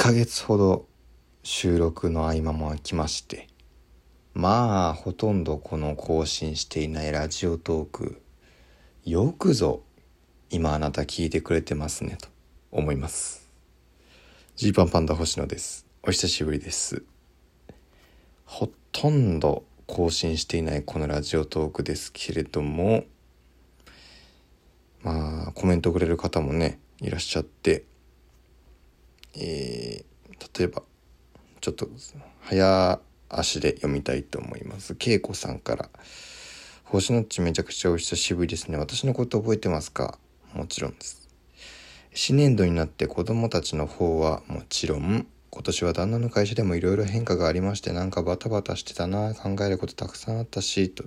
1ヶ月ほど収録の合間も空きましてまあほとんどこの更新していないラジオトークよくぞ今あなた聞いてくれてますねと思います。ジーパンパンダ星野です。お久しぶりです。ほとんど更新していないこのラジオトークですけれどもまあコメントくれる方もねいらっしゃってえー、例えばちょっと早足で読みたいと思います。恵子さんから「星のっちめちゃくちゃお久しぶりですね。私のこと覚えてますか?」もちろんです。新年度になって子供たちの方はもちろん今年は旦那の会社でもいろいろ変化がありましてなんかバタバタしてたな考えることたくさんあったしと。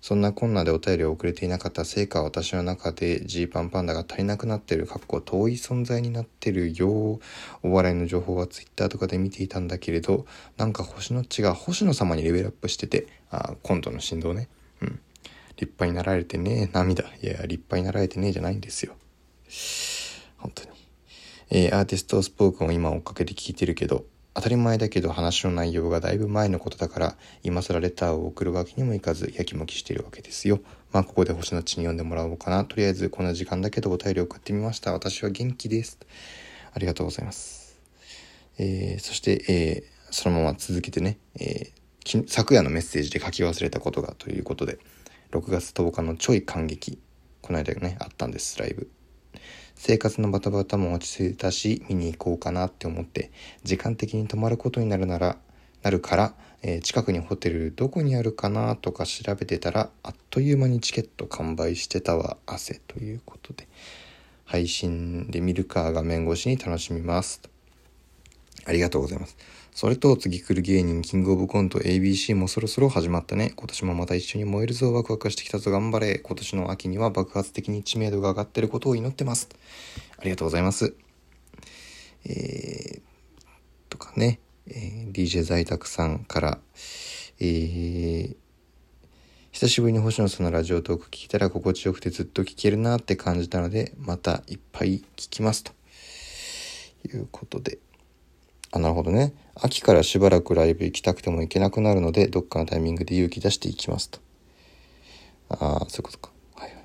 そんなこんなでお便りを送れていなかったせいか私の中でジーパンパンダが足りなくなってるかっこ遠い存在になってるよお笑いの情報はツイッターとかで見ていたんだけれどなんか星の血が星野様にレベルアップしててあコントの振動ね。うん。立派になられてね涙。いや立派になられてねじゃないんですよ。本当に。えー、アーティストスポークンを今追っかけて聞いてるけど当たり前だけど話の内容がだいぶ前のことだから今更レターを送るわけにもいかずやきもきしているわけですよ。まあここで星の血に読んでもらおうかな。とりあえずこんな時間だけどお便り送ってみました。私は元気です。ありがとうございます。えー、そして、えー、そのまま続けてね、えー、昨夜のメッセージで書き忘れたことがということで6月10日のちょい感激この間ねあったんですライブ。生活のバタバタも落ち着いたし見に行こうかなって思って時間的に泊まることになるならなるから、えー、近くにホテルどこにあるかなとか調べてたらあっという間にチケット完売してたわ汗ということで配信で見るか画面越しに楽しみます。ありがとうございます。それと次来る芸人キングオブコント ABC もそろそろ始まったね。今年もまた一緒に燃えるぞワクワクしてきたぞ頑張れ。今年の秋には爆発的に知名度が上がってることを祈ってます。ありがとうございます。えー、とかね、えー、DJ 在宅さんから、えー、久しぶりに星野さんのラジオトーク聞いたら心地よくてずっと聞けるなって感じたので、またいっぱい聞きますということで、あ、なるほどね。秋からしばらくライブ行きたくても行けなくなるので、どっかのタイミングで勇気出していきますと。ああ、そういうことか。はいはい。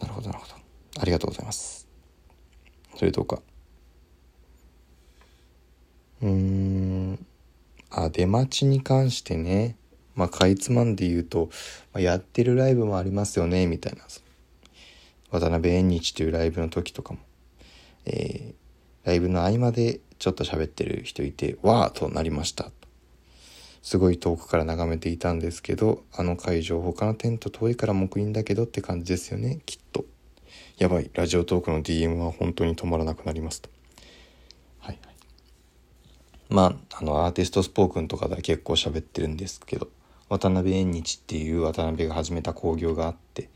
なるほど、なるほど。ありがとうございます。それどうか。うーん。あ、出待ちに関してね。まあ、かいつまんで言うと、まあ、やってるライブもありますよね、みたいな。渡辺縁日というライブの時とかも。えー、ライブの合間でちょっと喋ってる人いて、わーとなりました。すごい遠くから眺めていたんですけど、あの会場他のテント遠いから木印だけどって感じですよね、きっと。やばい、ラジオトークの DM は本当に止まらなくなりますと。はいはい。まあ、あの、アーティストスポークンとかでは結構喋ってるんですけど、渡辺縁日っていう渡辺が始めた興行があって、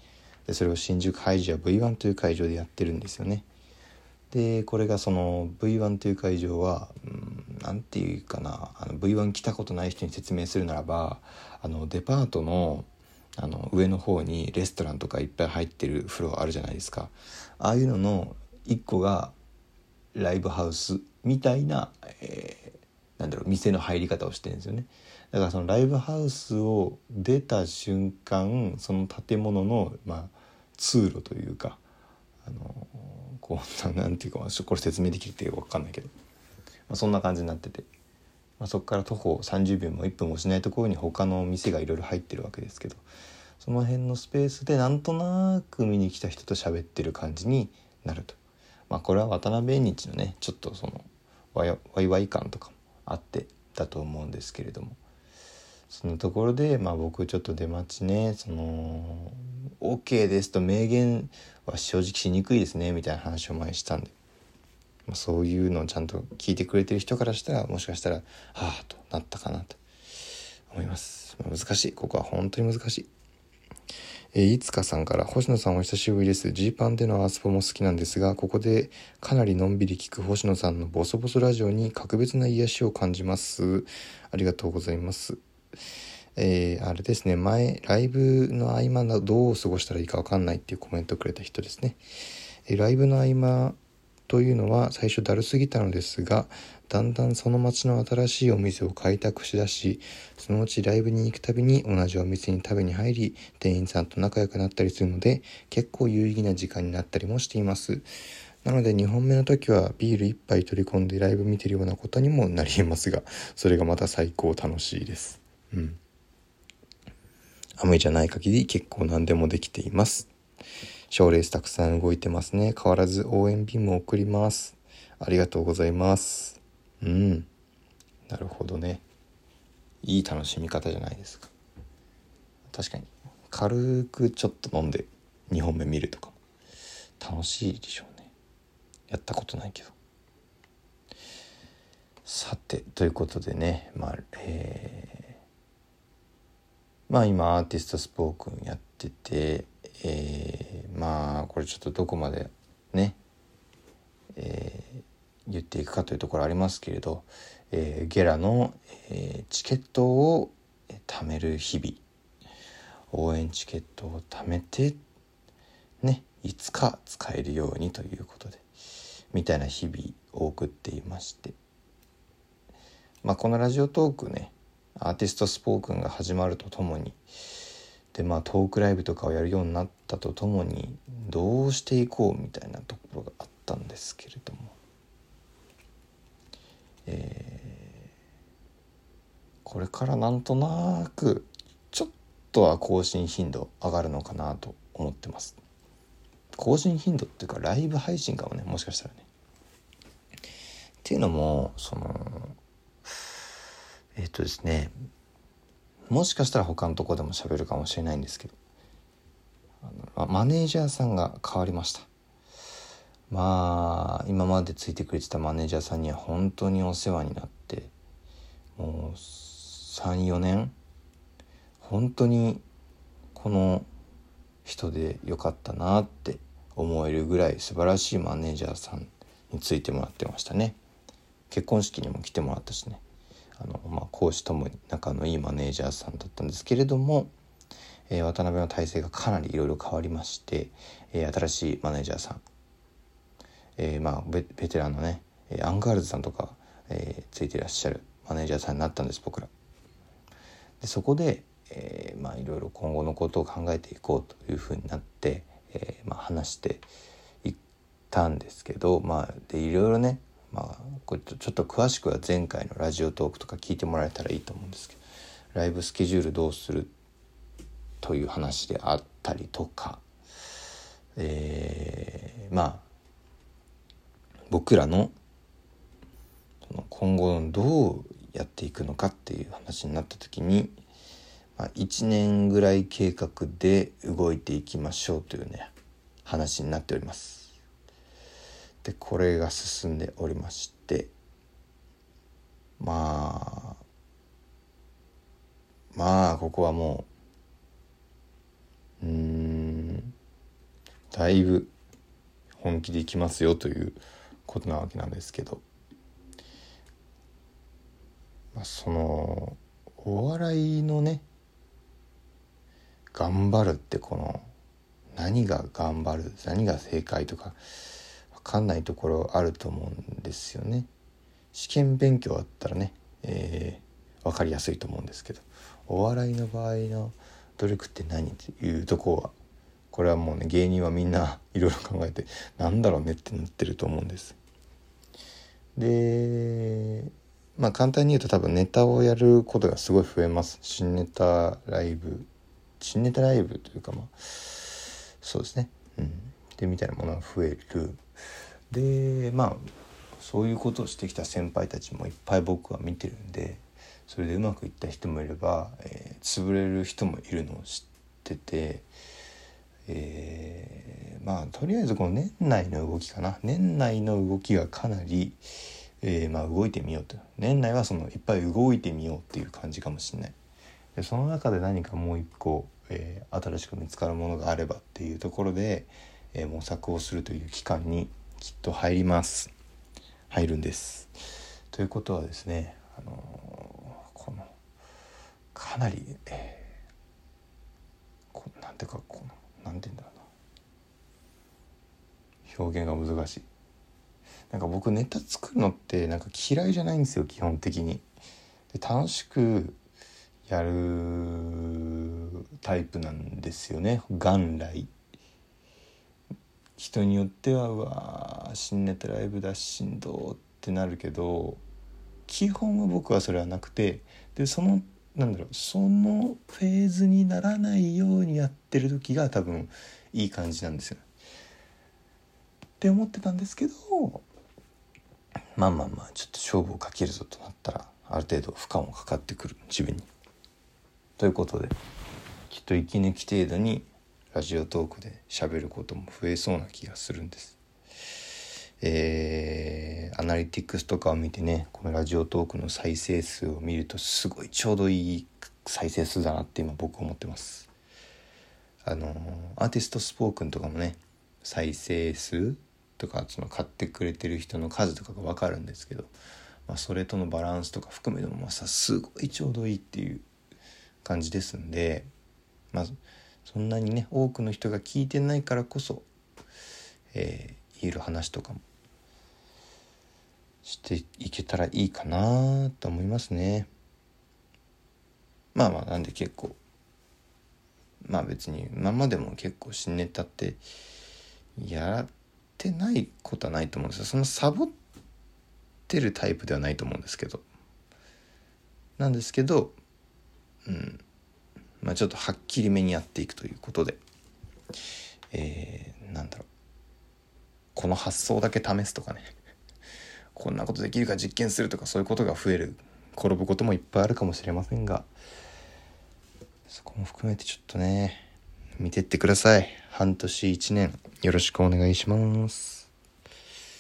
でそれを新宿ハイジア V1 という会場でやってるんですよね。でこれがその V1 という会場は何、うん、て言うかなあの V1 来たことない人に説明するならばあのデパートのあの上の方にレストランとかいっぱい入ってるフロアあるじゃないですか。ああいうのの1個がライブハウスみたいな、えー、なんだろう店の入り方をしてるんですよね。だからそのライブハウスを出た瞬間その建物の、まあ、通路というかあのこう なんていうかこれ説明できるって分かんないけど、まあ、そんな感じになってて、まあ、そこから徒歩30秒も1分もしないところに他の店がいろいろ入ってるわけですけど。その辺のスペースでなんとなく見に来た人と喋ってる感じになると。まあこれは渡辺縁日のねちょっとそのワイワイワイ感とかもあってだと思うんですけれども。そのところでまあ僕ちょっと出待ちねその OK ですと明言は正直しにくいですねみたいな話を前したんで、まあ、そういうのをちゃんと聞いてくれてる人からしたらもしかしたらはあとなったかなと思います、まあ、難しいここは本当に難しいえー、いつかさんから、星野さんお久しぶりです。ジーパンでのアースポも好きなんですが、ここでかなりのんびり聞く星野さんのボソボソラジオに格別な癒しを感じます。ありがとうございます。えー、あれですね、前、ライブの合間どう過ごしたらいいかわかんないっていうコメントをくれた人ですね。えー、ライブの合間というのは最初だるすぎたのですがだんだんその町の新しいお店を開拓しだしそのうちライブに行くたびに同じお店に食べに入り店員さんと仲良くなったりするので結構有意義な時間になったりもしていますなので2本目の時はビール1杯取り込んでライブ見てるようなことにもなりえますがそれがまた最高楽しいですうん。雨じゃない限り結構何でもできています。賞レースたくさん動いてますね。変わらず応援便も送ります。ありがとうございます。うん。なるほどね。いい楽しみ方じゃないですか。確かに。軽くちょっと飲んで2本目見るとか。楽しいでしょうね。やったことないけど。さてということでね。まあえー、まあ今アーティストスポークンやっててえー、まあこれちょっとどこまでね、えー、言っていくかというところありますけれど、えー、ゲラの、えー、チケットを貯める日々。応援チケットを貯めてねいつか使えるようにということでみたいな日々を送っていまして。まあこのラジオトークねアーティストスポークンが始まるとともにでまあトークライブとかをやるようになったとともにどうしていこうみたいなところがあったんですけれども、えー、これからなんとなくちょっとは更新頻度上がるのかなと思ってます。更新頻度っていうかライブ配信かもねもしかしたらね。っていうのもそのえっ、とですねもしかしたら他のとこでも喋るかもしれないんですけどあのマネージャーさんが変わりました。まあ今までついてくれてたマネージャーさんには本当にお世話になってもう34年本当にこの人でよかったなって思えるぐらい素晴らしいマネージャーさんについてもらってましたね。結婚式にも来てもらったしね。あの、まあ、講師ともに仲のいいマネージャーさんだったんですけれども、えー、渡辺の体制がかなりいろいろ変わりまして、えー、新しいマネージャーさん、えー、まあベベテランのねアンガールズさんとか、えー、ついていらっしゃるマネージャーさんになったんです僕ら。でそこで、えー、まあいろいろ今後のことを考えていこうというふうになって、えー、まあ話していったんですけどまあでいろいろねまあこれちょっと詳しくは前回のラジオトークとか聞いてもらえたらいいと思うんですけどライブスケジュールどうするという話であったりとか、えー、まあ僕らの今後どうやっていくのかっていう話になった時に、まあ、1年ぐらい計画で動いていきましょうというね話になっております。でこれが進んでおりましてまあまあここはもううんだいぶ本気でいきますよということなわけなんですけど、まあ、そのお笑いのね頑張るってこの何が頑張る何が正解とか分かんないところあると思うんですよね。試験勉強だったらね、えー、分かりやすいと思うんですけどお笑いの場合の努力って何っていうとこはこれはもうね芸人はみんないろいろ考えてなんだろうねってなってると思うんです。でまあ簡単に言うと多分ネタをやることがすごい増えます。新ネタライブ新ネタライブというかまあそうですね。うん。でみたいなものが増える。でまあそういうことをしてきた先輩たちもいっぱい僕は見てるんでそれでうまくいった人もいれば、えー、潰れる人もいるのを知ってて、えー、まあとりあえずこの年内の動きかな年内の動きがかなり、えー、まあ動いてみようと年内はそのいっぱい動いてみようっていう感じかもしれない。でその中で何かもう一個、えー、新しく見つかるものがあればっていうところで、えー、模索をするという期間にきっと入ります。入るんです。ということはですねあのこのかなり、えー、こなんていうかこのなんて言うんだろうな。表現が難しい。なんか僕ネタ作るのってなんか嫌いじゃないんですよ基本的に。で楽しくやるタイプなんですよね。元来。人によってはうわ新ネタライブだししんどってなるけど基本は僕はそれはなくてでそのなんだろうそのフェーズにならないようにやってる時が多分いい感じなんですよ。って思ってたんですけどまあまあまあちょっと勝負をかけるぞとなったらある程度負荷もかかってくる自分に。ということできっと息抜き程度にラジオトークで喋ることも増えそうな気がするんです。えー、アナリティクスとかを見てねこのラジオトークの再生数を見るとすごいちょうどいい再生数だなって今僕思ってますあのアーティストスポークンとかもね再生数とかその買ってくれてる人の数とかが分かるんですけど、まあ、それとのバランスとか含めてもまさすごいちょうどいいっていう感じですんでまあそんなにね多くの人が聞いてないからこそ、えー、言える話とかもしていけたらいいかなと思いますね。まあまあなんで結構まあ別に今までも結構新ネタってやってないことはないと思うんですよ。そのサボってるタイプではないと思うんですけど。なんですけどうん。まあちょっとはっきりめにやっていくということで。えー、なんだろう。この発想だけ試すとかね。こんなことできるか実験するとかそういうことが増える。転ぶこともいっぱいあるかもしれませんが。そこも含めてちょっとね見てってください。半年1年。よろしくお願いします。